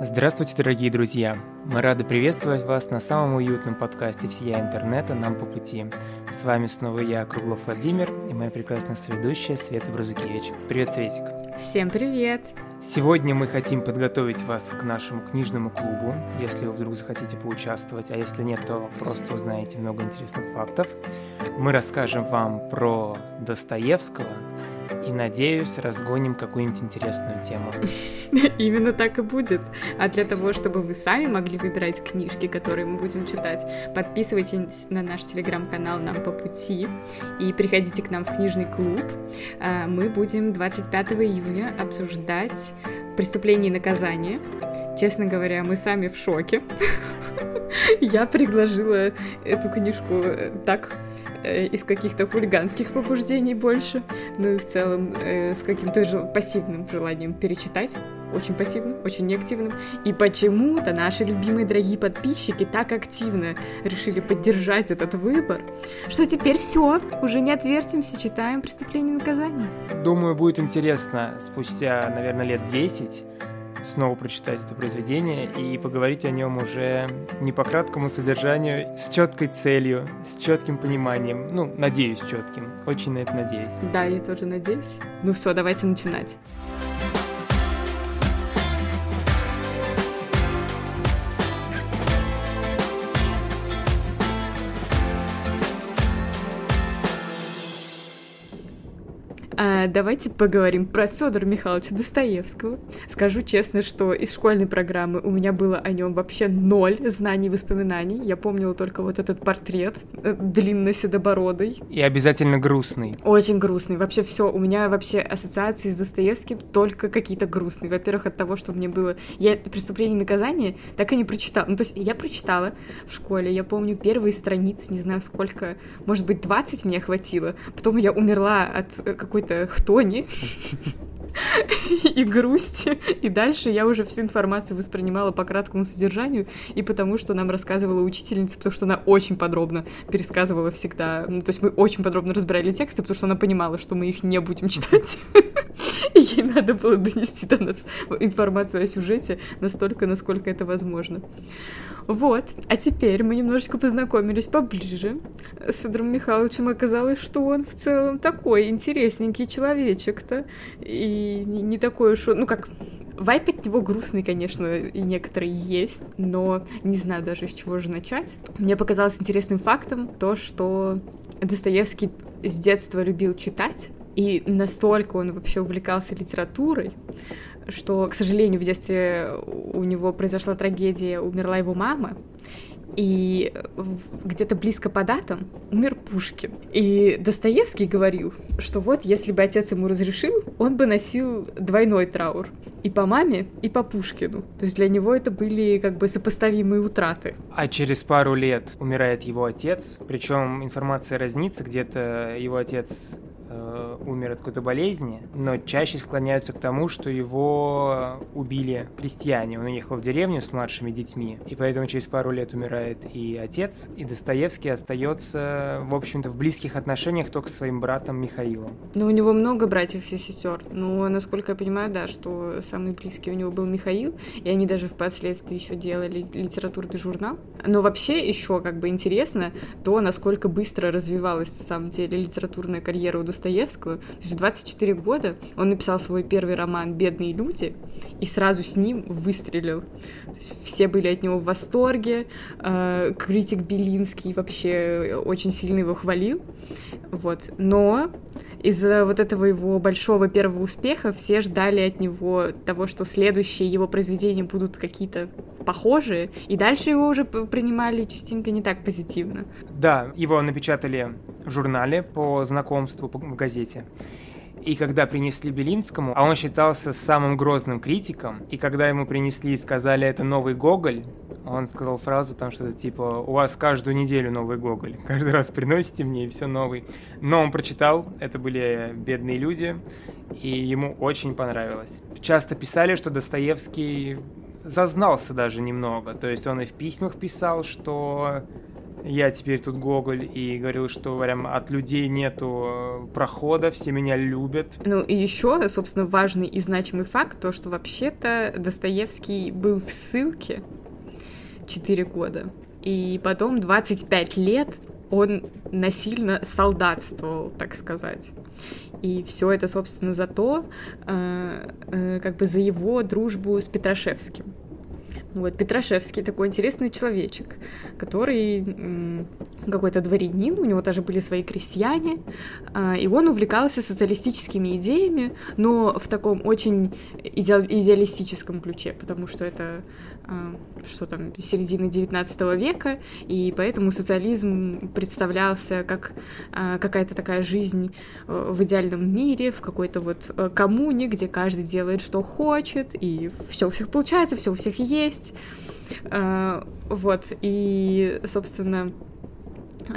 Здравствуйте, дорогие друзья! Мы рады приветствовать вас на самом уютном подкасте всея интернета «Нам по пути». С вами снова я, Круглов Владимир, и моя прекрасная соведущая Света Бразукевич. Привет, Светик! Всем привет! Сегодня мы хотим подготовить вас к нашему книжному клубу, если вы вдруг захотите поучаствовать, а если нет, то просто узнаете много интересных фактов. Мы расскажем вам про Достоевского, и, надеюсь, разгоним какую-нибудь интересную тему. Именно так и будет. А для того, чтобы вы сами могли выбирать книжки, которые мы будем читать, подписывайтесь на наш телеграм-канал «Нам по пути» и приходите к нам в книжный клуб. А, мы будем 25 июня обсуждать «Преступление и наказание». Честно говоря, мы сами в шоке. Я предложила эту книжку так Э, из каких-то хулиганских побуждений больше, ну и в целом э, с каким-то жел- пассивным желанием перечитать, очень пассивным, очень неактивным. И почему-то наши любимые дорогие подписчики так активно решили поддержать этот выбор, что теперь все, уже не отвертимся, читаем «Преступление и наказание». Думаю, будет интересно спустя, наверное, лет 10 снова прочитать это произведение и поговорить о нем уже не по краткому содержанию, с четкой целью, с четким пониманием. Ну, надеюсь, четким. Очень на это надеюсь. Да, я тоже надеюсь. Ну все, давайте начинать. Давайте поговорим про Федора Михайловича Достоевского. Скажу честно, что из школьной программы у меня было о нем вообще ноль знаний и воспоминаний. Я помнила только вот этот портрет э, длинно-седобородый. И обязательно грустный. Очень грустный. Вообще все. У меня вообще ассоциации с Достоевским только какие-то грустные. Во-первых, от того, что мне было... Я «Преступление и наказание» так и не прочитала. Ну, то есть я прочитала в школе. Я помню первые страницы, не знаю сколько, может быть, 20 мне хватило. Потом я умерла от э, какой-то какой-то хтони и грусти. И дальше я уже всю информацию воспринимала по краткому содержанию и потому, что нам рассказывала учительница, потому что она очень подробно пересказывала всегда. Ну, то есть мы очень подробно разбирали тексты, потому что она понимала, что мы их не будем читать. Ей надо было донести до нас информацию о сюжете настолько, насколько это возможно. Вот. А теперь мы немножечко познакомились поближе с Федором Михайловичем. Оказалось, что он в целом такой интересненький человечек-то. И не такой уж... Ну как, Вайп от него грустный, конечно, и некоторые есть, но не знаю даже с чего же начать. Мне показалось интересным фактом то, что Достоевский с детства любил читать, и настолько он вообще увлекался литературой, что, к сожалению, в детстве у него произошла трагедия, умерла его мама, и где-то близко по датам умер Пушкин. И Достоевский говорил, что вот если бы отец ему разрешил, он бы носил двойной траур. И по маме, и по Пушкину. То есть для него это были как бы сопоставимые утраты. А через пару лет умирает его отец, причем информация разнится, где-то его отец э, умер от какой-то болезни, но чаще склоняются к тому, что его убили крестьяне. Он уехал в деревню с младшими детьми, и поэтому через пару лет умирает и отец, и Достоевский остается, в общем-то, в близких отношениях только с своим братом Михаилом. Но у него много братьев и сестер. Но, насколько я понимаю, да, что самый близкий у него был Михаил, и они даже впоследствии еще делали литературный журнал. Но вообще еще как бы интересно то, насколько быстро развивалась на самом деле литературная карьера у Достоевского. То есть в 24 года он написал свой первый роман «Бедные люди», и сразу с ним выстрелил. Все были от него в восторге, э, критик Белинский вообще очень сильно его хвалил, вот. Но из-за вот этого его большого первого успеха все ждали от него того, что следующие его произведения будут какие-то похожие, и дальше его уже принимали частенько не так позитивно. Да, его напечатали в журнале по знакомству в газете. И когда принесли Белинскому, а он считался самым грозным критиком, и когда ему принесли и сказали, это новый Гоголь, он сказал фразу там что-то типа «У вас каждую неделю новый Гоголь, каждый раз приносите мне, и все новый». Но он прочитал, это были бедные люди, и ему очень понравилось. Часто писали, что Достоевский зазнался даже немного, то есть он и в письмах писал, что я теперь тут Гоголь, и говорил, что прям от людей нету э, прохода, все меня любят. Ну и еще, собственно, важный и значимый факт, то, что вообще-то Достоевский был в ссылке 4 года, и потом 25 лет он насильно солдатствовал, так сказать. И все это, собственно, за то, э, э, как бы за его дружбу с Петрашевским. Вот, Петрашевский такой интересный человечек, который какой-то дворянин, у него тоже были свои крестьяне, а, и он увлекался социалистическими идеями, но в таком очень идеалистическом ключе, потому что это что там, середины 19 века, и поэтому социализм представлялся как а, какая-то такая жизнь э, в идеальном мире, в какой-то вот э, коммуне, где каждый делает, что хочет, и все у всех получается, все у всех есть. А, вот, и, собственно,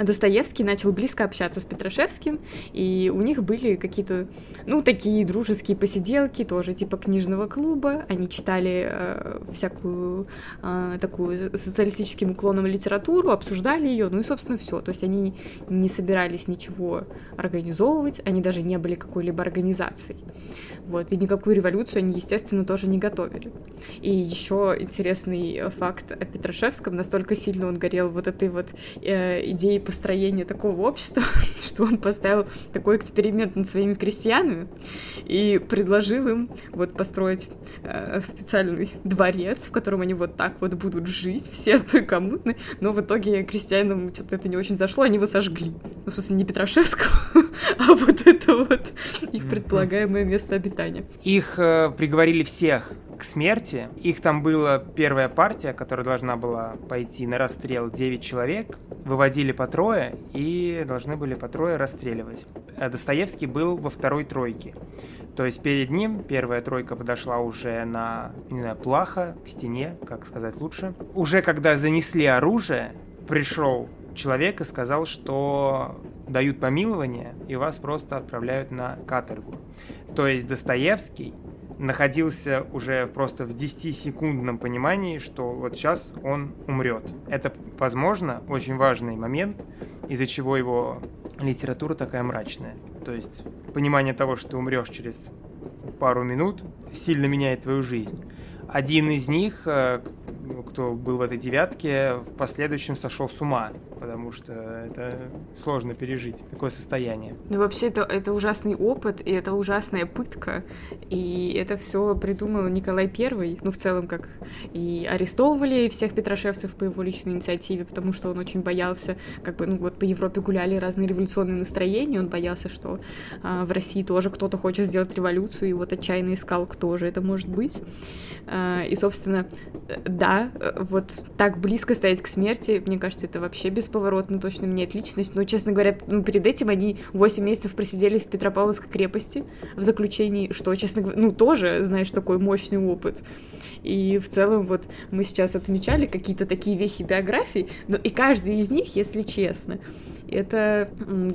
Достоевский начал близко общаться с Петрашевским, и у них были какие-то, ну, такие дружеские посиделки, тоже типа книжного клуба. Они читали э, всякую э, такую социалистическим уклоном литературу, обсуждали ее, ну и, собственно, все. То есть они не собирались ничего организовывать, они даже не были какой-либо организацией. Вот, и никакую революцию они, естественно, тоже не готовили. И еще интересный факт о Петрашевском, настолько сильно он горел вот этой вот э, идеей построения такого общества, что он поставил такой эксперимент над своими крестьянами и предложил им вот построить э, специальный дворец, в котором они вот так вот будут жить, все одной коммуны, но в итоге крестьянам что-то это не очень зашло, они его сожгли. Ну, в смысле, не Петрашевского, а вот это вот их предполагаемое место обитания. Их э, приговорили всех к смерти. Их там была первая партия, которая должна была пойти на расстрел 9 человек. Выводили по трое и должны были по трое расстреливать. А Достоевский был во второй тройке. То есть перед ним первая тройка подошла уже на, не знаю, плахо, к стене, как сказать лучше. Уже когда занесли оружие, пришел человек и сказал, что дают помилование и вас просто отправляют на каторгу. То есть Достоевский находился уже просто в 10-секундном понимании, что вот сейчас он умрет. Это, возможно, очень важный момент, из-за чего его литература такая мрачная. То есть понимание того, что ты умрешь через пару минут, сильно меняет твою жизнь. Один из них, э, кто был в этой девятке, в последующем сошел с ума, потому что это сложно пережить такое состояние. Ну, вообще, это, это ужасный опыт, и это ужасная пытка, и это все придумал Николай Первый, ну, в целом, как и арестовывали всех петрошевцев по его личной инициативе, потому что он очень боялся, как бы, ну, вот по Европе гуляли разные революционные настроения, он боялся, что а, в России тоже кто-то хочет сделать революцию, и вот отчаянно искал, кто же это может быть. А, и, собственно, да, вот так близко стоять к смерти, мне кажется, это вообще бесповоротно точно меняет личность. Но, честно говоря, ну, перед этим они 8 месяцев просидели в Петропавловской крепости в заключении, что, честно говоря, ну, тоже, знаешь, такой мощный опыт. И в целом вот мы сейчас отмечали какие-то такие вехи биографии, но и каждый из них, если честно, это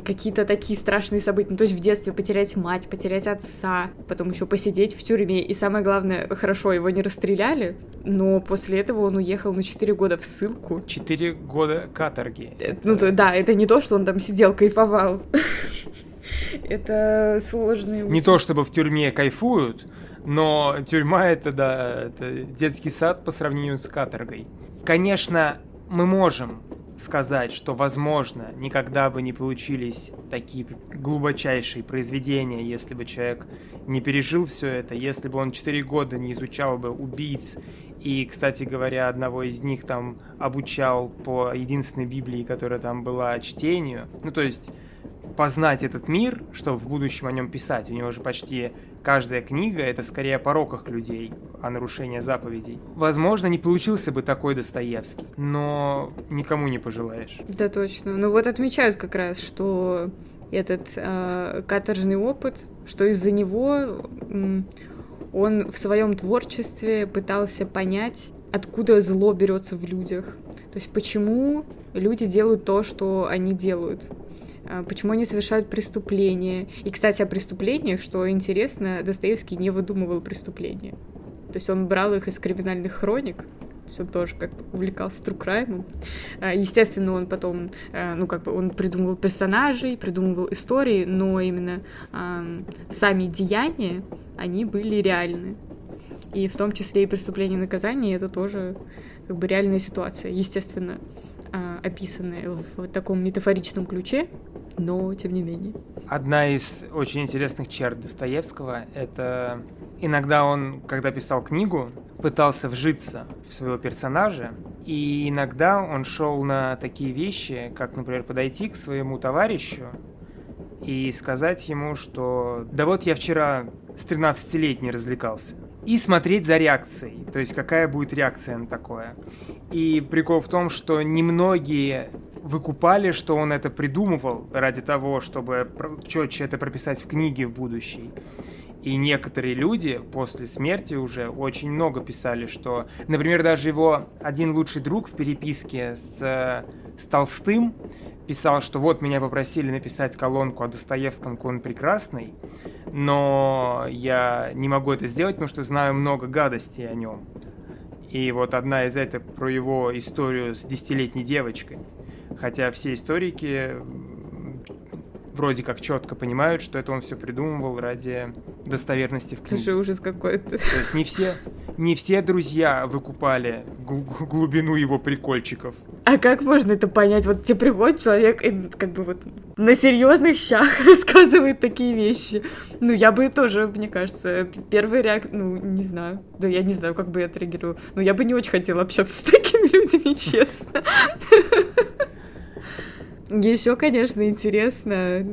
какие-то такие страшные события. Ну, то есть в детстве потерять мать, потерять отца, потом еще посидеть в тюрьме. И самое главное, хорошо, его не расстреляли, но после этого он уехал на 4 года в ссылку. 4 года каторги. Это, ну, то, да, это не то, что он там сидел, кайфовал. Это сложный. Не то, чтобы в тюрьме кайфуют, но тюрьма это, да, это детский сад по сравнению с каторгой. Конечно, мы можем сказать, что, возможно, никогда бы не получились такие глубочайшие произведения, если бы человек не пережил все это, если бы он 4 года не изучал бы убийц и, кстати говоря, одного из них там обучал по единственной Библии, которая там была, чтению. Ну, то есть познать этот мир, чтобы в будущем о нем писать. У него же почти каждая книга — это скорее о пороках людей, о нарушении заповедей. Возможно, не получился бы такой Достоевский, но никому не пожелаешь. Да, точно. Ну вот отмечают как раз, что этот э, каторжный опыт, что из-за него он в своем творчестве пытался понять, откуда зло берется в людях. То есть почему люди делают то, что они делают. А, почему они совершают преступления. И, кстати, о преступлениях, что интересно, Достоевский не выдумывал преступления. То есть он брал их из криминальных хроник, все тоже как бы увлекался true crime ом. А, естественно, он потом, э, ну, как бы он придумывал персонажей, придумывал истории, но именно э, сами деяния, они были реальны. И в том числе и преступление и наказание, это тоже как бы реальная ситуация, естественно, описанная в таком метафоричном ключе, но тем не менее. Одна из очень интересных черт Достоевского — это иногда он, когда писал книгу, пытался вжиться в своего персонажа, и иногда он шел на такие вещи, как, например, подойти к своему товарищу и сказать ему, что «да вот я вчера с 13-летней развлекался», и смотреть за реакцией, то есть какая будет реакция на такое. И прикол в том, что немногие выкупали, что он это придумывал ради того, чтобы четче это прописать в книге в будущей. И некоторые люди после смерти уже очень много писали, что, например, даже его один лучший друг в переписке с, с Толстым писал, что вот меня попросили написать колонку о Достоевском, какой он прекрасный, но я не могу это сделать, потому что знаю много гадостей о нем. И вот одна из этих про его историю с десятилетней девочкой. Хотя все историки вроде как четко понимают, что это он все придумывал ради достоверности в книге. Слушай, ужас какой-то. То есть не все, не все друзья выкупали глубину его прикольчиков. А как можно это понять? Вот тебе приходит человек и как бы вот на серьезных щах рассказывает такие вещи. Ну, я бы тоже, мне кажется, первый реакция, ну, не знаю. Да я не знаю, как бы я отреагировала. Но я бы не очень хотела общаться с такими людьми, честно. Еще, конечно, интересно,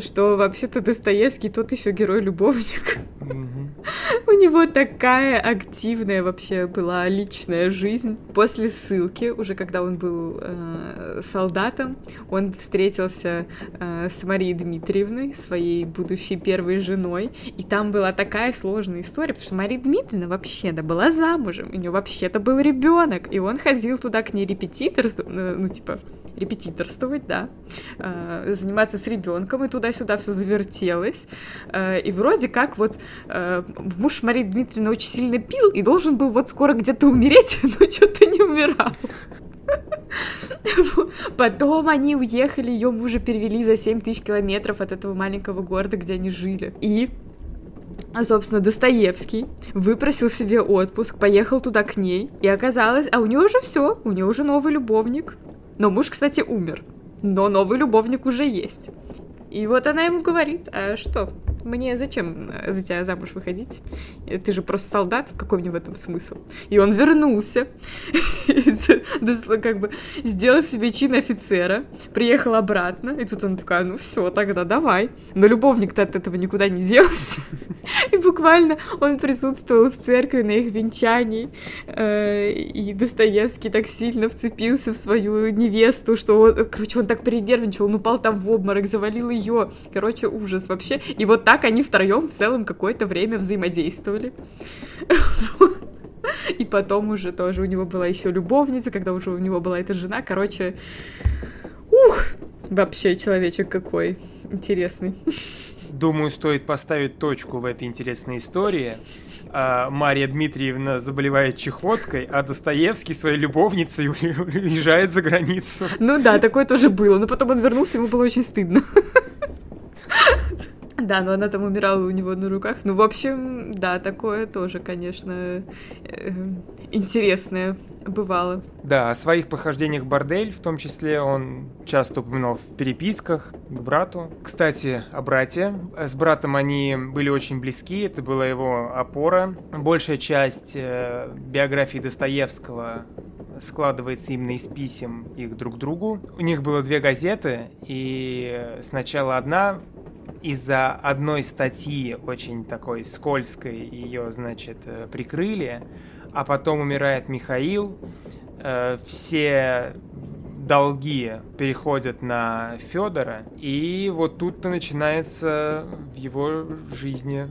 что вообще-то Достоевский тот еще герой-любовник. У него такая активная вообще была личная жизнь. После ссылки, уже когда он был э, солдатом, он встретился э, с Марией Дмитриевной, своей будущей первой женой, и там была такая сложная история, потому что Мария Дмитриевна вообще-то была замужем, у нее вообще-то был ребенок, и он ходил туда к ней репетитор, э, ну типа репетиторствовать, да, э, заниматься с ребенком, и туда-сюда все завертелось. Э, и вроде как вот э, муж Марии Дмитриевны очень сильно пил и должен был вот скоро где-то умереть, но что-то не умирал. Потом они уехали, ее мужа перевели за 7 тысяч километров от этого маленького города, где они жили. И а, собственно, Достоевский выпросил себе отпуск, поехал туда к ней, и оказалось, а у нее уже все, у нее уже новый любовник. Но муж, кстати, умер. Но новый любовник уже есть. И вот она ему говорит, а что, мне зачем э, за тебя замуж выходить? Ты же просто солдат, какой мне в этом смысл? И он вернулся, как бы сделал себе чин офицера, приехал обратно, и тут она такая, ну все, тогда давай. Но любовник-то от этого никуда не делся. И буквально он присутствовал в церкви на их венчании, э, и Достоевский так сильно вцепился в свою невесту, что, он, короче, он так перенервничал, он упал там в обморок, завалил ее. Короче, ужас вообще. И вот так они втроем в целом какое-то время взаимодействовали. И потом уже тоже у него была еще любовница, когда уже у него была эта жена. Короче, ух, вообще человечек какой интересный. Думаю, стоит поставить точку в этой интересной истории. А, Мария Дмитриевна заболевает чехоткой, а Достоевский своей любовницей уезжает за границу. Ну да, такое тоже было. Но потом он вернулся, ему было очень стыдно. Да, но она там умирала у него на руках. Ну, в общем, да, такое тоже, конечно, э, интересное бывало. Да, о своих похождениях бордель, в том числе, он часто упоминал в переписках к брату. Кстати, о брате. С братом они были очень близки, это была его опора. Большая часть э, биографии Достоевского складывается именно из писем их друг другу. У них было две газеты, и сначала одна из-за одной статьи, очень такой скользкой, ее, значит, э, прикрыли, а потом умирает Михаил, э, все долги переходят на Федора, и вот тут-то начинается в его жизни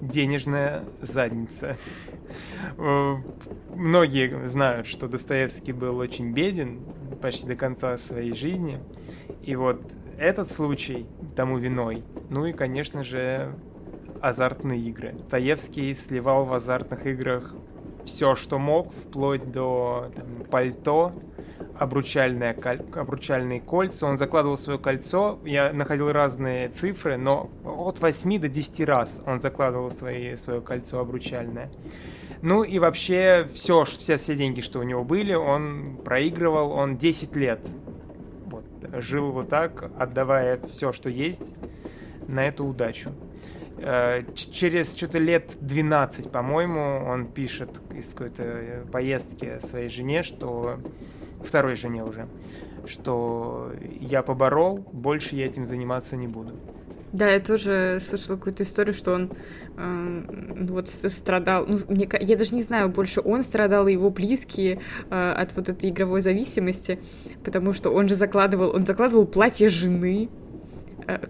денежная задница. Э, многие знают, что Достоевский был очень беден почти до конца своей жизни. И вот этот случай тому виной. Ну и, конечно же, азартные игры. Таевский сливал в азартных играх все, что мог, вплоть до там, пальто, обручальное, обручальные кольца. Он закладывал свое кольцо, я находил разные цифры, но от 8 до 10 раз он закладывал свои, свое кольцо обручальное. Ну и вообще все, все, все деньги, что у него были, он проигрывал, он 10 лет вот, жил вот так, отдавая все, что есть, на эту удачу. Э, через что-то лет 12, по-моему, он пишет из какой-то э, поездки своей жене, что второй жене уже, что я поборол, больше я этим заниматься не буду. Да, я тоже слышала какую-то историю, что он э, вот страдал. Ну, мне, я даже не знаю, больше он страдал и его близкие э, от вот этой игровой зависимости, потому что он же закладывал, он закладывал платье жены,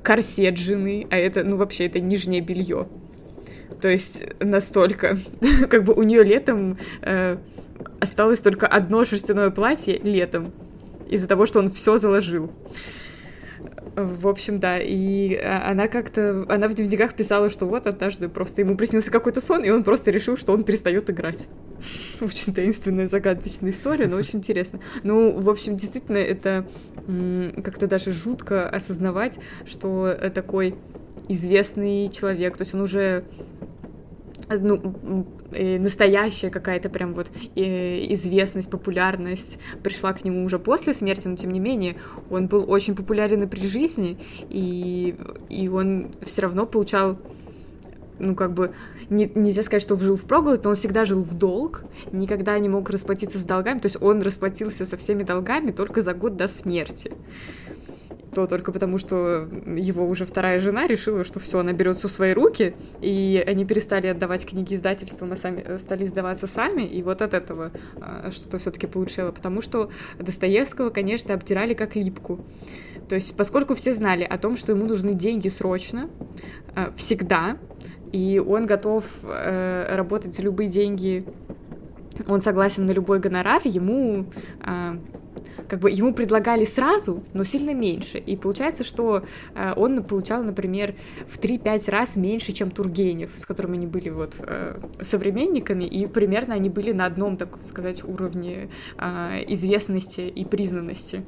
корсет жены, а это, ну вообще, это нижнее белье. То есть настолько, как бы у нее летом э, осталось только одно шерстяное платье летом из-за того, что он все заложил. В общем, да, и а, она как-то, она в дневниках писала, что вот однажды просто ему приснился какой-то сон, и он просто решил, что он перестает играть. Очень таинственная, загадочная история, но очень интересно. Ну, в общем, действительно, это как-то даже жутко осознавать, что такой известный человек, то есть он уже ну, настоящая какая-то прям вот известность, популярность пришла к нему уже после смерти, но тем не менее он был очень популярен и при жизни, и, и он все равно получал, ну, как бы, не, нельзя сказать, что жил в проголодь, но он всегда жил в долг, никогда не мог расплатиться с долгами, то есть он расплатился со всеми долгами только за год до смерти то только потому, что его уже вторая жена решила, что все, она берет все свои руки, и они перестали отдавать книги издательствам, а сами э, стали издаваться сами, и вот от этого а, что-то все-таки получило, потому что Достоевского, конечно, обтирали как липку. То есть, поскольку все знали о том, что ему нужны деньги срочно, а, всегда, и он готов э, работать за любые деньги он согласен на любой гонорар, ему а, как бы ему предлагали сразу, но сильно меньше. И получается, что э, он получал, например, в 3-5 раз меньше, чем Тургенев, с которым они были вот э, современниками, и примерно они были на одном, так сказать, уровне э, известности и признанности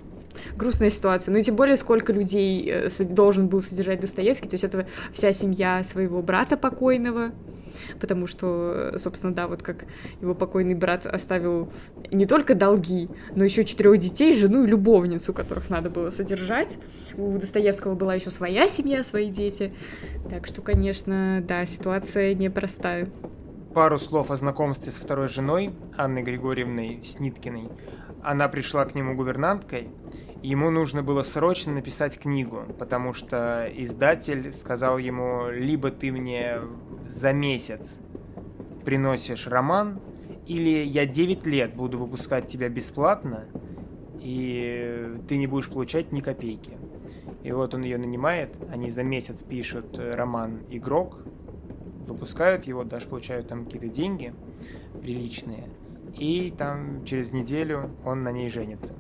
грустная ситуация. Ну и тем более, сколько людей должен был содержать Достоевский. То есть это вся семья своего брата покойного, потому что, собственно, да, вот как его покойный брат оставил не только долги, но еще четырех детей, жену и любовницу, которых надо было содержать. У Достоевского была еще своя семья, свои дети. Так что, конечно, да, ситуация непростая. Пару слов о знакомстве со второй женой, Анной Григорьевной Сниткиной. Она пришла к нему гувернанткой, ему нужно было срочно написать книгу, потому что издатель сказал ему, либо ты мне за месяц приносишь роман, или я 9 лет буду выпускать тебя бесплатно, и ты не будешь получать ни копейки. И вот он ее нанимает, они за месяц пишут роман «Игрок», выпускают его, даже получают там какие-то деньги приличные – и там через неделю он на ней женится.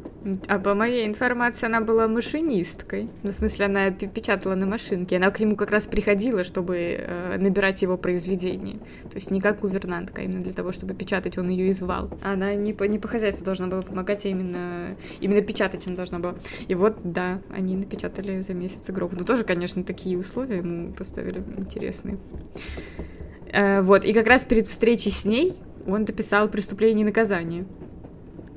А по моей информации она была машинисткой. Ну, в смысле, она печатала на машинке. Она к нему как раз приходила, чтобы э, набирать его произведения. То есть не как гувернантка, а именно для того, чтобы печатать, он ее и звал. Она не по, не по хозяйству должна была помогать, а именно, именно печатать она должна была. И вот, да, они напечатали за месяц игрок. Ну, тоже, конечно, такие условия ему поставили интересные. Э, вот, и как раз перед встречей с ней он дописал «Преступление и наказание».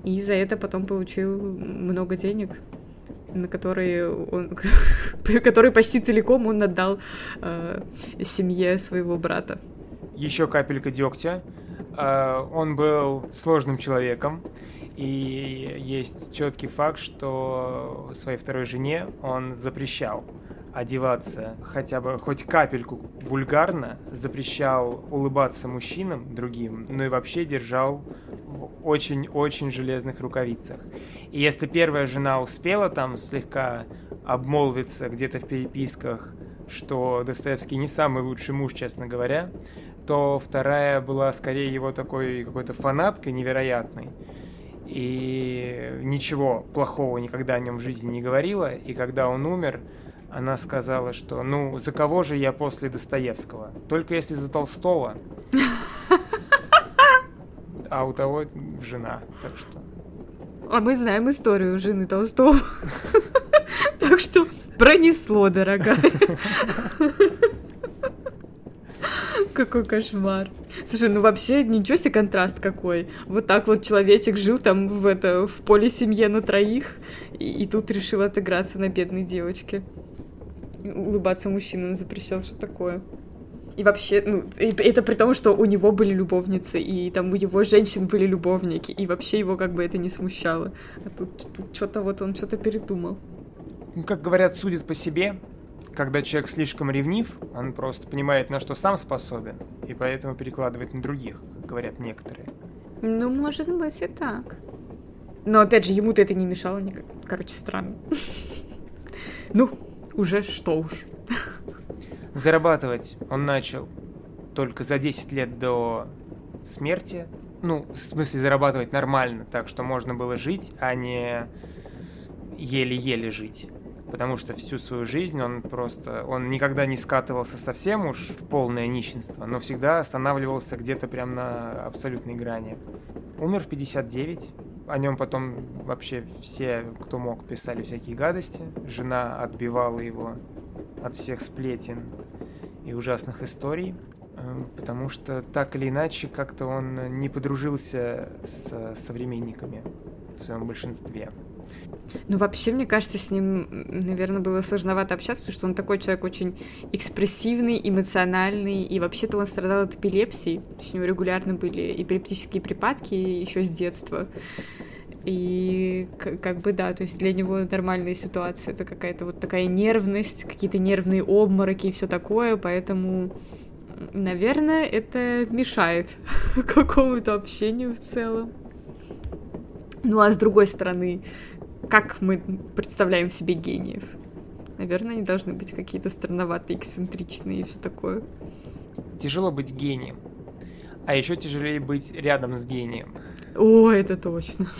И за это потом получил много денег, на которые он, которые почти целиком он отдал э, семье своего брата. Еще капелька дегтя. Э, он был сложным человеком, и есть четкий факт, что своей второй жене он запрещал одеваться хотя бы хоть капельку вульгарно, запрещал улыбаться мужчинам другим, ну и вообще держал в очень-очень железных рукавицах. И если первая жена успела там слегка обмолвиться где-то в переписках, что Достоевский не самый лучший муж, честно говоря, то вторая была скорее его такой какой-то фанаткой невероятной. И ничего плохого никогда о нем в жизни не говорила. И когда он умер, она сказала, что ну, за кого же я после Достоевского? Только если за Толстого. а у того жена, так что... А мы знаем историю жены Толстого. Так что пронесло, дорогая. Какой кошмар. Слушай, ну вообще ничего себе контраст какой. Вот так вот человечек жил там в, это, в поле семье на троих, и, и тут решил отыграться на бедной девочке. Улыбаться мужчинам запрещал, что такое. И вообще, ну, это при том, что у него были любовницы, и там у его женщин были любовники, и вообще его как бы это не смущало. А тут, тут что-то вот он что-то передумал. Ну, как говорят, судит по себе, когда человек слишком ревнив, он просто понимает, на что сам способен, и поэтому перекладывает на других, как говорят некоторые. Ну, может быть и так. Но опять же, ему-то это не мешало никак. Короче, странно. Ну, уже что уж. Зарабатывать он начал только за 10 лет до смерти. Ну, в смысле, зарабатывать нормально, так что можно было жить, а не еле-еле жить потому что всю свою жизнь он просто, он никогда не скатывался совсем уж в полное нищенство, но всегда останавливался где-то прям на абсолютной грани. Умер в 59, о нем потом вообще все, кто мог, писали всякие гадости. Жена отбивала его от всех сплетен и ужасных историй, э, потому что так или иначе как-то он не подружился с современниками в своем большинстве. Ну, вообще, мне кажется, с ним, наверное, было сложновато общаться, потому что он такой человек очень экспрессивный, эмоциональный, и вообще-то он страдал от эпилепсии, то есть у него регулярно были эпилептические припадки еще с детства. И как бы да, то есть для него нормальная ситуация это какая-то вот такая нервность, какие-то нервные обмороки и все такое, поэтому, наверное, это мешает какому-то общению в целом. Ну а с другой стороны, как мы представляем себе гениев. Наверное, они должны быть какие-то странноватые, эксцентричные и все такое. Тяжело быть гением. А еще тяжелее быть рядом с гением. О, это точно.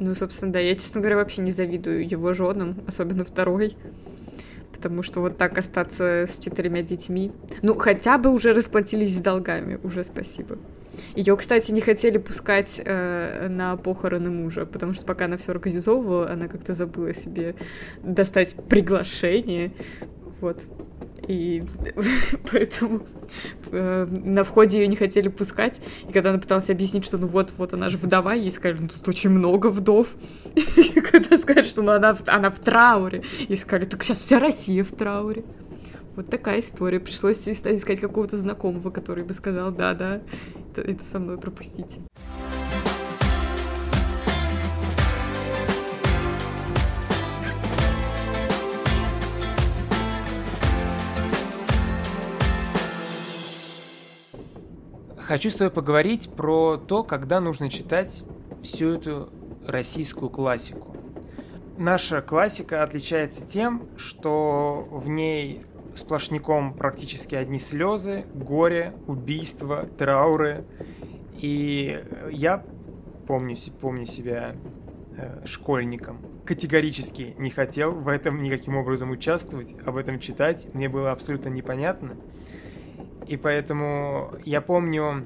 Ну, собственно, да, я, честно говоря, вообще не завидую его женам, особенно второй. Потому что вот так остаться с четырьмя детьми. Ну, хотя бы уже расплатились с долгами, уже спасибо. Ее, кстати, не хотели пускать э, на похороны мужа, потому что пока она все организовывала, она как-то забыла себе достать приглашение. Вот. И поэтому э, на входе ее не хотели пускать. И когда она пыталась объяснить, что ну вот, вот она же вдова, ей сказали, ну тут очень много вдов. И когда сказали, что ну она, она в трауре, ей сказали, так сейчас вся Россия в трауре. Вот такая история. Пришлось искать какого-то знакомого, который бы сказал, да-да, это, это со мной пропустите. Хочу с тобой поговорить про то, когда нужно читать всю эту российскую классику. Наша классика отличается тем, что в ней сплошняком практически одни слезы, горе, убийства, трауры. И я помню, помню себя э, школьником. Категорически не хотел в этом никаким образом участвовать, об этом читать. Мне было абсолютно непонятно. И поэтому я помню,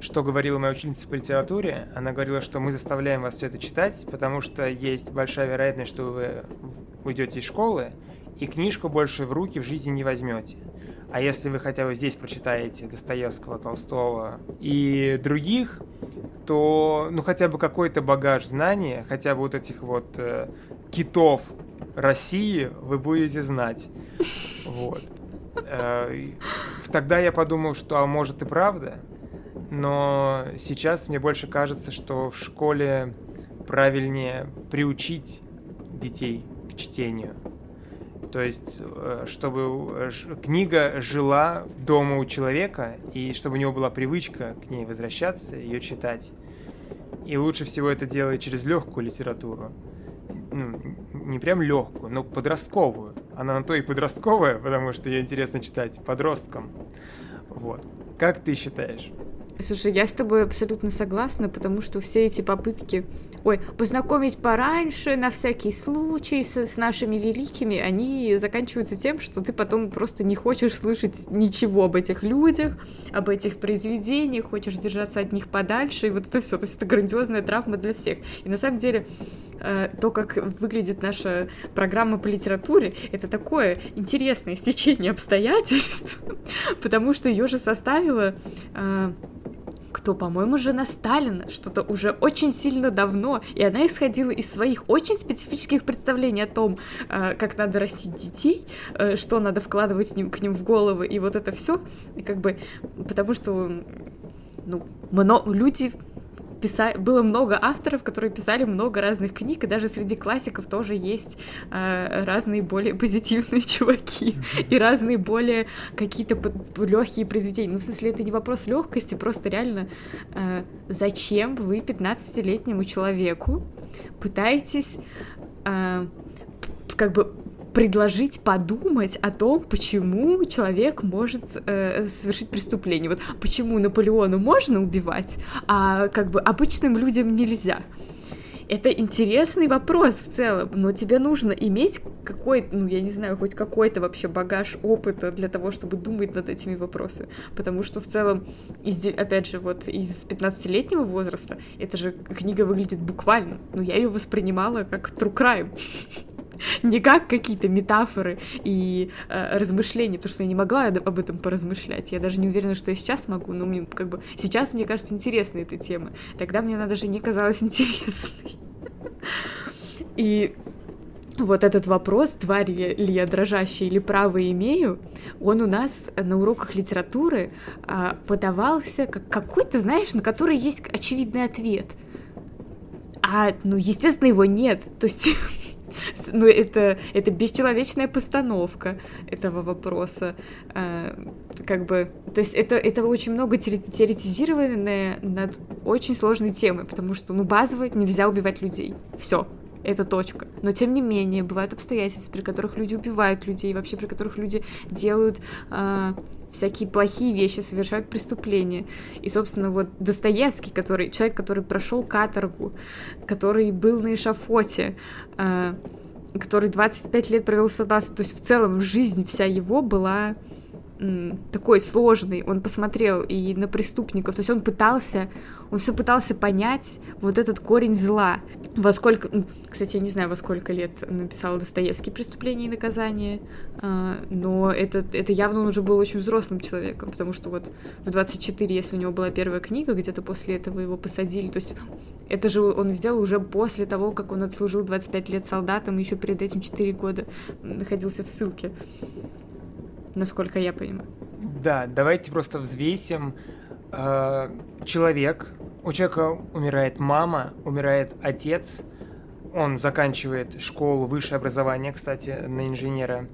что говорила моя ученица по литературе. Она говорила, что мы заставляем вас все это читать, потому что есть большая вероятность, что вы уйдете из школы, и книжку больше в руки в жизни не возьмете. А если вы хотя бы здесь прочитаете Достоевского, Толстого и других, то ну хотя бы какой-то багаж знания, хотя бы вот этих вот э, китов России вы будете знать. Вот. Э, тогда я подумал, что а может и правда, но сейчас мне больше кажется, что в школе правильнее приучить детей к чтению. То есть, э, чтобы э, книга жила дома у человека, и чтобы у него была привычка к ней возвращаться, ее читать. И лучше всего это делать через легкую литературу. Ну, не прям легкую, но подростковую. Она на то и подростковая, потому что ее интересно читать подросткам. Вот. Как ты считаешь? Слушай, я с тобой абсолютно согласна, потому что все эти попытки, ой, познакомить пораньше, на всякий случай, с, с нашими великими, они заканчиваются тем, что ты потом просто не хочешь слышать ничего об этих людях, об этих произведениях, хочешь держаться от них подальше, и вот это все. То есть это грандиозная травма для всех. И на самом деле э, то, как выглядит наша программа по литературе, это такое интересное стечение обстоятельств, потому что ее же составила э, кто, по-моему, жена Сталина, что-то уже очень сильно давно, и она исходила из своих очень специфических представлений о том, э, как надо растить детей, э, что надо вкладывать к ним, в головы, и вот это все, как бы, потому что, ну, много, люди писали, было много авторов, которые писали много разных книг, и даже среди классиков тоже есть э, разные более позитивные чуваки и разные более какие-то легкие произведения. Ну, в смысле, это не вопрос легкости, просто реально э, зачем вы 15-летнему человеку пытаетесь э, как бы предложить подумать о том, почему человек может э, совершить преступление. Вот почему Наполеону можно убивать, а как бы обычным людям нельзя. Это интересный вопрос в целом, но тебе нужно иметь какой-то, ну, я не знаю, хоть какой-то вообще багаж опыта для того, чтобы думать над этими вопросами. Потому что в целом, из, опять же, вот из 15-летнего возраста, эта же книга выглядит буквально. Но я ее воспринимала как true crime. не как какие-то метафоры и э, размышления, потому что я не могла об этом поразмышлять. Я даже не уверена, что я сейчас могу, но мне как бы сейчас мне кажется интересной эта тема. Тогда мне она даже не казалась интересной. И вот этот вопрос, тварь ли я дрожащая или право имею, он у нас на уроках литературы а, подавался как какой-то, знаешь, на который есть очевидный ответ. А, ну, естественно, его нет. То есть ну, это, это бесчеловечная постановка этого вопроса. А, как бы, то есть это, это очень много теоретизированное над очень сложной темой, потому что, ну, базово нельзя убивать людей. Все это точка. Но тем не менее, бывают обстоятельства, при которых люди убивают людей, вообще при которых люди делают э, всякие плохие вещи, совершают преступления. И, собственно, вот Достоевский, который, человек, который прошел каторгу, который был на эшафоте, э, который 25 лет провел в солдатстве, то есть в целом жизнь вся его была такой сложный, он посмотрел и на преступников, то есть он пытался, он все пытался понять вот этот корень зла. Во сколько, кстати, я не знаю, во сколько лет написал Достоевский «Преступление и наказание», а, но это, это явно он уже был очень взрослым человеком, потому что вот в 24, если у него была первая книга, где-то после этого его посадили, то есть это же он сделал уже после того, как он отслужил 25 лет солдатом, и еще перед этим 4 года находился в ссылке насколько я понимаю. Да, давайте просто взвесим. Э, человек, у человека умирает мама, умирает отец, он заканчивает школу, высшее образование, кстати, на инженера.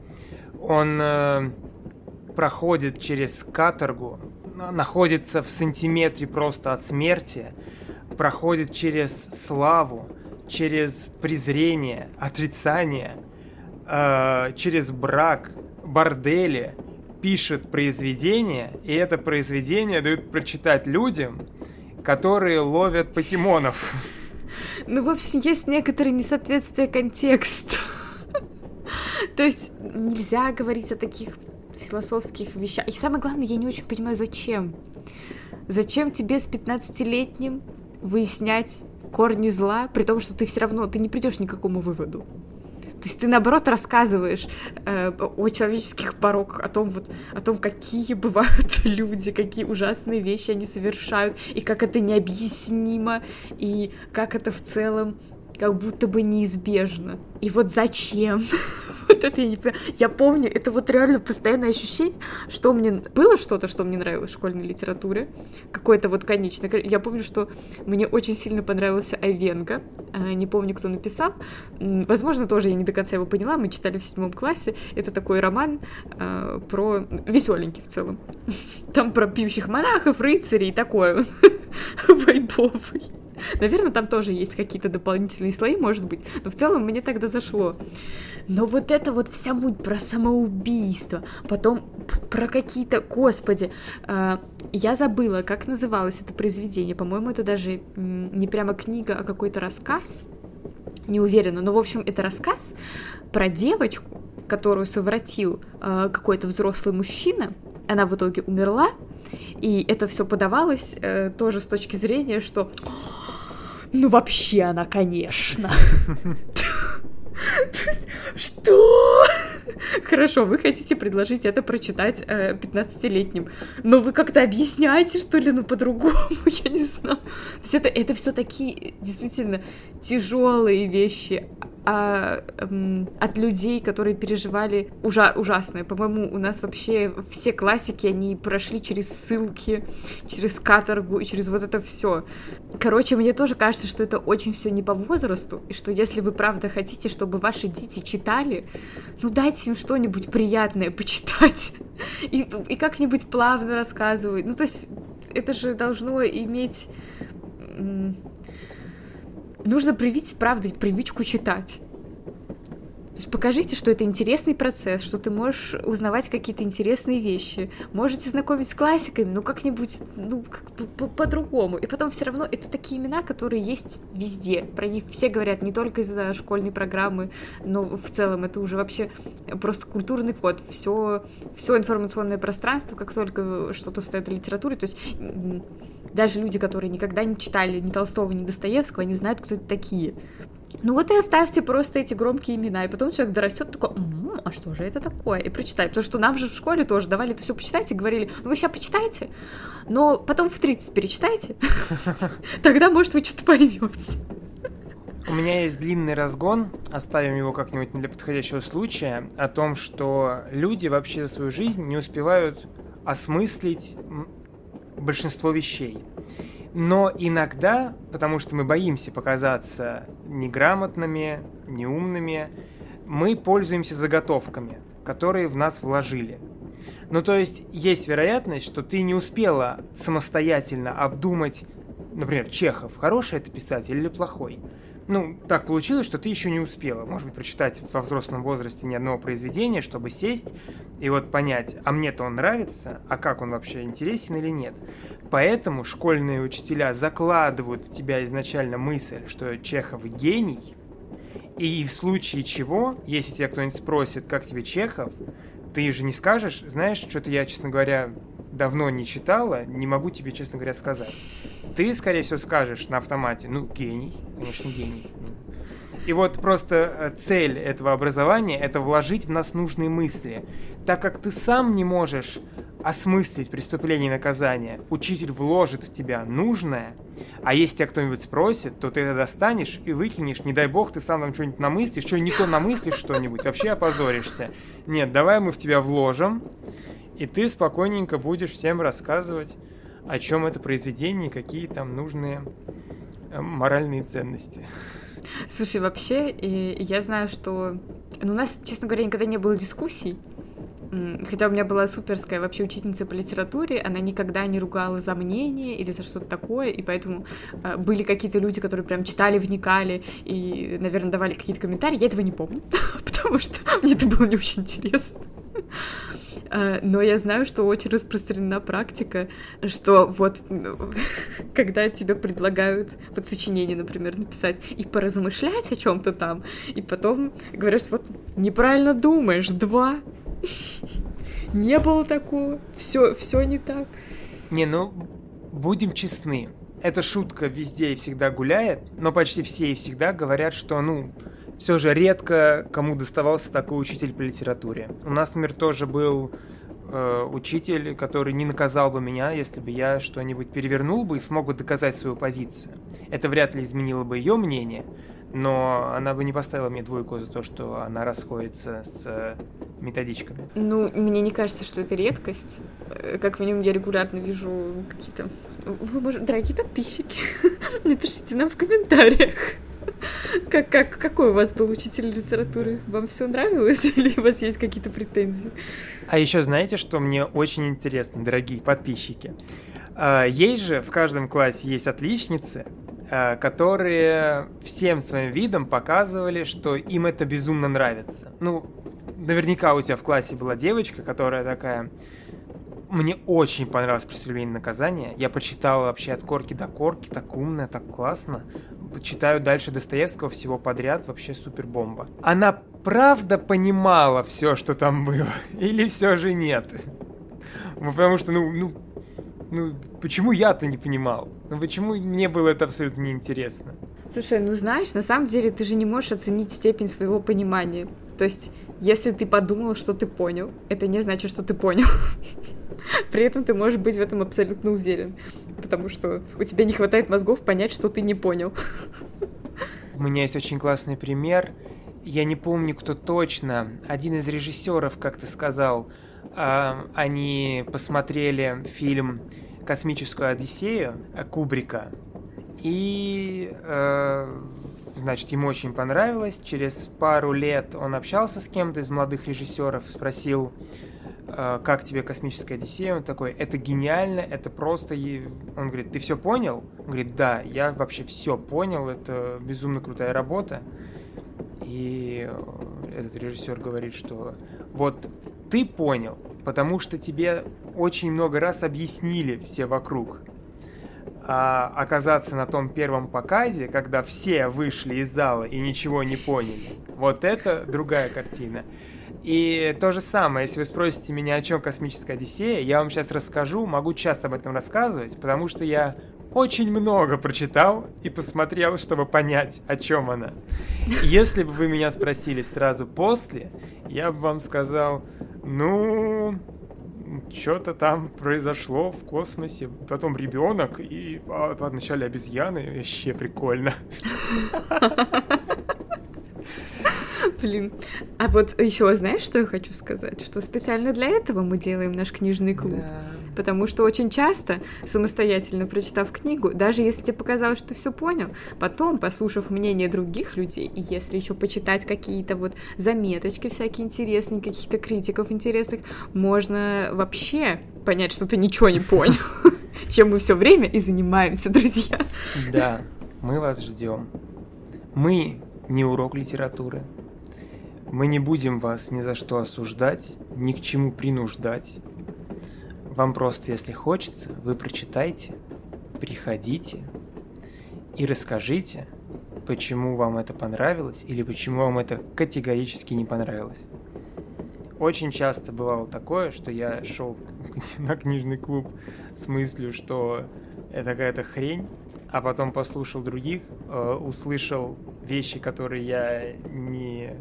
Он э, проходит через каторгу, находится в сантиметре просто от смерти, проходит через славу, через презрение, отрицание, э, через брак, борделе пишет произведение, и это произведение дают прочитать людям, которые ловят покемонов. Ну, в общем, есть некоторые несоответствия контексту. То есть нельзя говорить о таких философских вещах. И самое главное, я не очень понимаю, зачем. Зачем тебе с 15-летним выяснять корни зла, при том, что ты все равно, ты не придешь ни к какому выводу. То есть ты, наоборот, рассказываешь э, о человеческих пороках, о том, вот, о том, какие бывают люди, какие ужасные вещи они совершают, и как это необъяснимо, и как это в целом как будто бы неизбежно. И вот зачем? вот это я не понимаю. Я помню, это вот реально постоянное ощущение, что мне было что-то, что мне нравилось в школьной литературе, какое-то вот конечное. Я помню, что мне очень сильно понравился Айвенга, а, не помню, кто написал. Возможно, тоже я не до конца его поняла, мы читали в седьмом классе. Это такой роман э, про... веселенький в целом. Там про пьющих монахов, рыцарей и такой он вайбовый. Наверное, там тоже есть какие-то дополнительные слои, может быть, но в целом мне тогда зашло. Но вот это вот вся муть про самоубийство, потом про какие-то... Господи, э, я забыла, как называлось это произведение. По-моему, это даже не прямо книга, а какой-то рассказ. Не уверена, но, в общем, это рассказ про девочку, которую совратил э, какой-то взрослый мужчина. Она в итоге умерла, и это все подавалось э, тоже с точки зрения, что ну вообще она, конечно. Что? Хорошо, вы хотите предложить это прочитать э, 15-летним, но вы как-то объясняете, что ли, ну по-другому, я не знаю. То есть это, это все такие действительно тяжелые вещи, а, эм, от людей, которые переживали ужа ужасное. По-моему, у нас вообще все классики, они прошли через ссылки, через каторгу и через вот это все. Короче, мне тоже кажется, что это очень все не по возрасту, и что если вы правда хотите, чтобы ваши дети читали, ну дайте им что-нибудь приятное почитать и, и как-нибудь плавно рассказывать. Ну, то есть это же должно иметь нужно привить, правда, привычку читать. То есть покажите, что это интересный процесс, что ты можешь узнавать какие-то интересные вещи, можете знакомить с классиками, но как-нибудь, ну, как по-другому. И потом все равно это такие имена, которые есть везде. Про них все говорят не только из-за школьной программы, но в целом это уже вообще просто культурный код. Все, все информационное пространство, как только что-то встает в литературе, то есть даже люди, которые никогда не читали ни Толстого, ни Достоевского, они знают, кто это такие. Ну вот и оставьте просто эти громкие имена, и потом человек дорастет такой, м-м, а что же это такое? И прочитает. Потому что нам же в школе тоже давали это все почитать и говорили, ну вы сейчас почитайте, но потом в 30 перечитайте, тогда, может, вы что-то поймете. У меня есть длинный разгон, оставим его как-нибудь для подходящего случая, о том, что люди вообще за свою жизнь не успевают осмыслить большинство вещей. Но иногда, потому что мы боимся показаться неграмотными, неумными, мы пользуемся заготовками, которые в нас вложили. Ну, то есть, есть вероятность, что ты не успела самостоятельно обдумать, например, Чехов, хороший это писатель или плохой ну, так получилось, что ты еще не успела, может быть, прочитать во взрослом возрасте ни одного произведения, чтобы сесть и вот понять, а мне-то он нравится, а как он вообще интересен или нет. Поэтому школьные учителя закладывают в тебя изначально мысль, что Чехов гений, и в случае чего, если тебя кто-нибудь спросит, как тебе Чехов, ты же не скажешь, знаешь, что-то я, честно говоря, давно не читала, не могу тебе, честно говоря, сказать. Ты, скорее всего, скажешь на автомате, ну, гений, конечно, гений. И вот просто э, цель этого образования – это вложить в нас нужные мысли. Так как ты сам не можешь осмыслить преступление и наказание, учитель вложит в тебя нужное, а если тебя кто-нибудь спросит, то ты это достанешь и выкинешь. Не дай бог, ты сам там что-нибудь намыслишь, что не то намыслишь что-нибудь, вообще опозоришься. Нет, давай мы в тебя вложим, и ты спокойненько будешь всем рассказывать, о чем это произведение, какие там нужные э, моральные ценности. Слушай, вообще, я знаю, что ну, у нас, честно говоря, никогда не было дискуссий. Хотя у меня была суперская вообще учительница по литературе, она никогда не ругала за мнение или за что-то такое, и поэтому э, были какие-то люди, которые прям читали, вникали и, наверное, давали какие-то комментарии. Я этого не помню, потому что мне это было не очень интересно. А, но я знаю, что очень распространена практика, что вот когда тебе предлагают вот сочинение, например, написать и поразмышлять о чем-то там, и потом говорят, что вот неправильно думаешь, два. Не было такого, все, все не так. Не, ну, будем честны, эта шутка везде и всегда гуляет, но почти все и всегда говорят, что, ну, все же редко кому доставался такой учитель по литературе. У нас, например, тоже был э, учитель, который не наказал бы меня, если бы я что-нибудь перевернул бы и смог бы доказать свою позицию. Это вряд ли изменило бы ее мнение, но она бы не поставила мне двойку за то, что она расходится с э, методичками. Ну, мне не кажется, что это редкость. Э, как минимум, я регулярно вижу какие-то... Дорогие подписчики, напишите нам в комментариях. Как, как, какой у вас был учитель литературы? Вам все нравилось или у вас есть какие-то претензии? А еще знаете, что мне очень интересно, дорогие подписчики? А, есть же в каждом классе есть отличницы, а, которые всем своим видом показывали, что им это безумно нравится. Ну, наверняка у тебя в классе была девочка, которая такая... Мне очень понравилось «Преступление и наказание». Я прочитал вообще от корки до корки, так умно, так классно. Читаю дальше Достоевского всего подряд, вообще супер бомба. Она правда понимала все, что там было? Или все же нет? Потому что, ну, ну, ну, почему я-то не понимал? Ну, почему мне было это абсолютно неинтересно? Слушай, ну знаешь, на самом деле ты же не можешь оценить степень своего понимания. То есть, если ты подумал, что ты понял, это не значит, что ты понял. При этом ты можешь быть в этом абсолютно уверен, потому что у тебя не хватает мозгов понять, что ты не понял. У меня есть очень классный пример. Я не помню, кто точно. Один из режиссеров, как ты сказал, а, они посмотрели фильм «Космическую Одиссею» Кубрика, и э, значит, ему очень понравилось. Через пару лет он общался с кем-то из молодых режиссеров, спросил, как тебе космическая Одиссея? Он такой, это гениально, это просто... Он говорит, ты все понял? Он говорит, да, я вообще все понял, это безумно крутая работа. И э, этот режиссер говорит, что вот ты понял, потому что тебе очень много раз объяснили все вокруг. А оказаться на том первом показе, когда все вышли из зала и ничего не поняли, вот это другая картина. И то же самое, если вы спросите меня, о чем космическая Одиссея, я вам сейчас расскажу, могу часто об этом рассказывать, потому что я очень много прочитал и посмотрел, чтобы понять, о чем она. Если бы вы меня спросили сразу после, я бы вам сказал, ну, что-то там произошло в космосе, потом ребенок и а, вначале обезьяны, вообще прикольно. Блин. А вот еще знаешь, что я хочу сказать? Что специально для этого мы делаем наш книжный клуб. Да. Потому что очень часто, самостоятельно прочитав книгу, даже если тебе показалось, что ты все понял, потом, послушав мнение других людей, и если еще почитать какие-то вот заметочки всякие интересные, каких-то критиков интересных, можно вообще понять, что ты ничего не понял. Чем мы все время и занимаемся, друзья. Да, мы вас ждем. Мы не урок литературы, мы не будем вас ни за что осуждать, ни к чему принуждать. Вам просто, если хочется, вы прочитайте, приходите и расскажите, почему вам это понравилось или почему вам это категорически не понравилось. Очень часто бывало такое, что я шел на книжный клуб с мыслью, что это какая-то хрень, а потом послушал других, э, услышал вещи, которые я не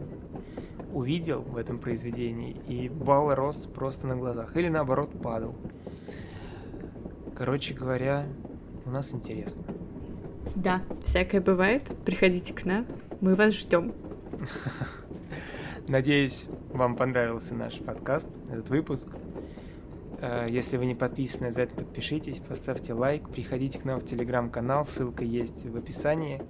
увидел в этом произведении, и балл рос просто на глазах. Или наоборот падал. Короче говоря, у нас интересно. Да, всякое бывает. Приходите к нам, мы вас ждем. Надеюсь, вам понравился наш подкаст, этот выпуск. Э, если вы не подписаны, обязательно подпишитесь, поставьте лайк, приходите к нам в телеграм-канал, ссылка есть в описании.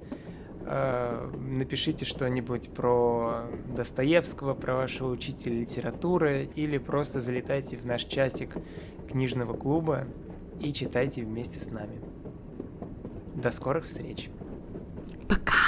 Э, напишите что-нибудь про Достоевского, про вашего учителя литературы, или просто залетайте в наш часик книжного клуба и читайте вместе с нами. До скорых встреч. Пока.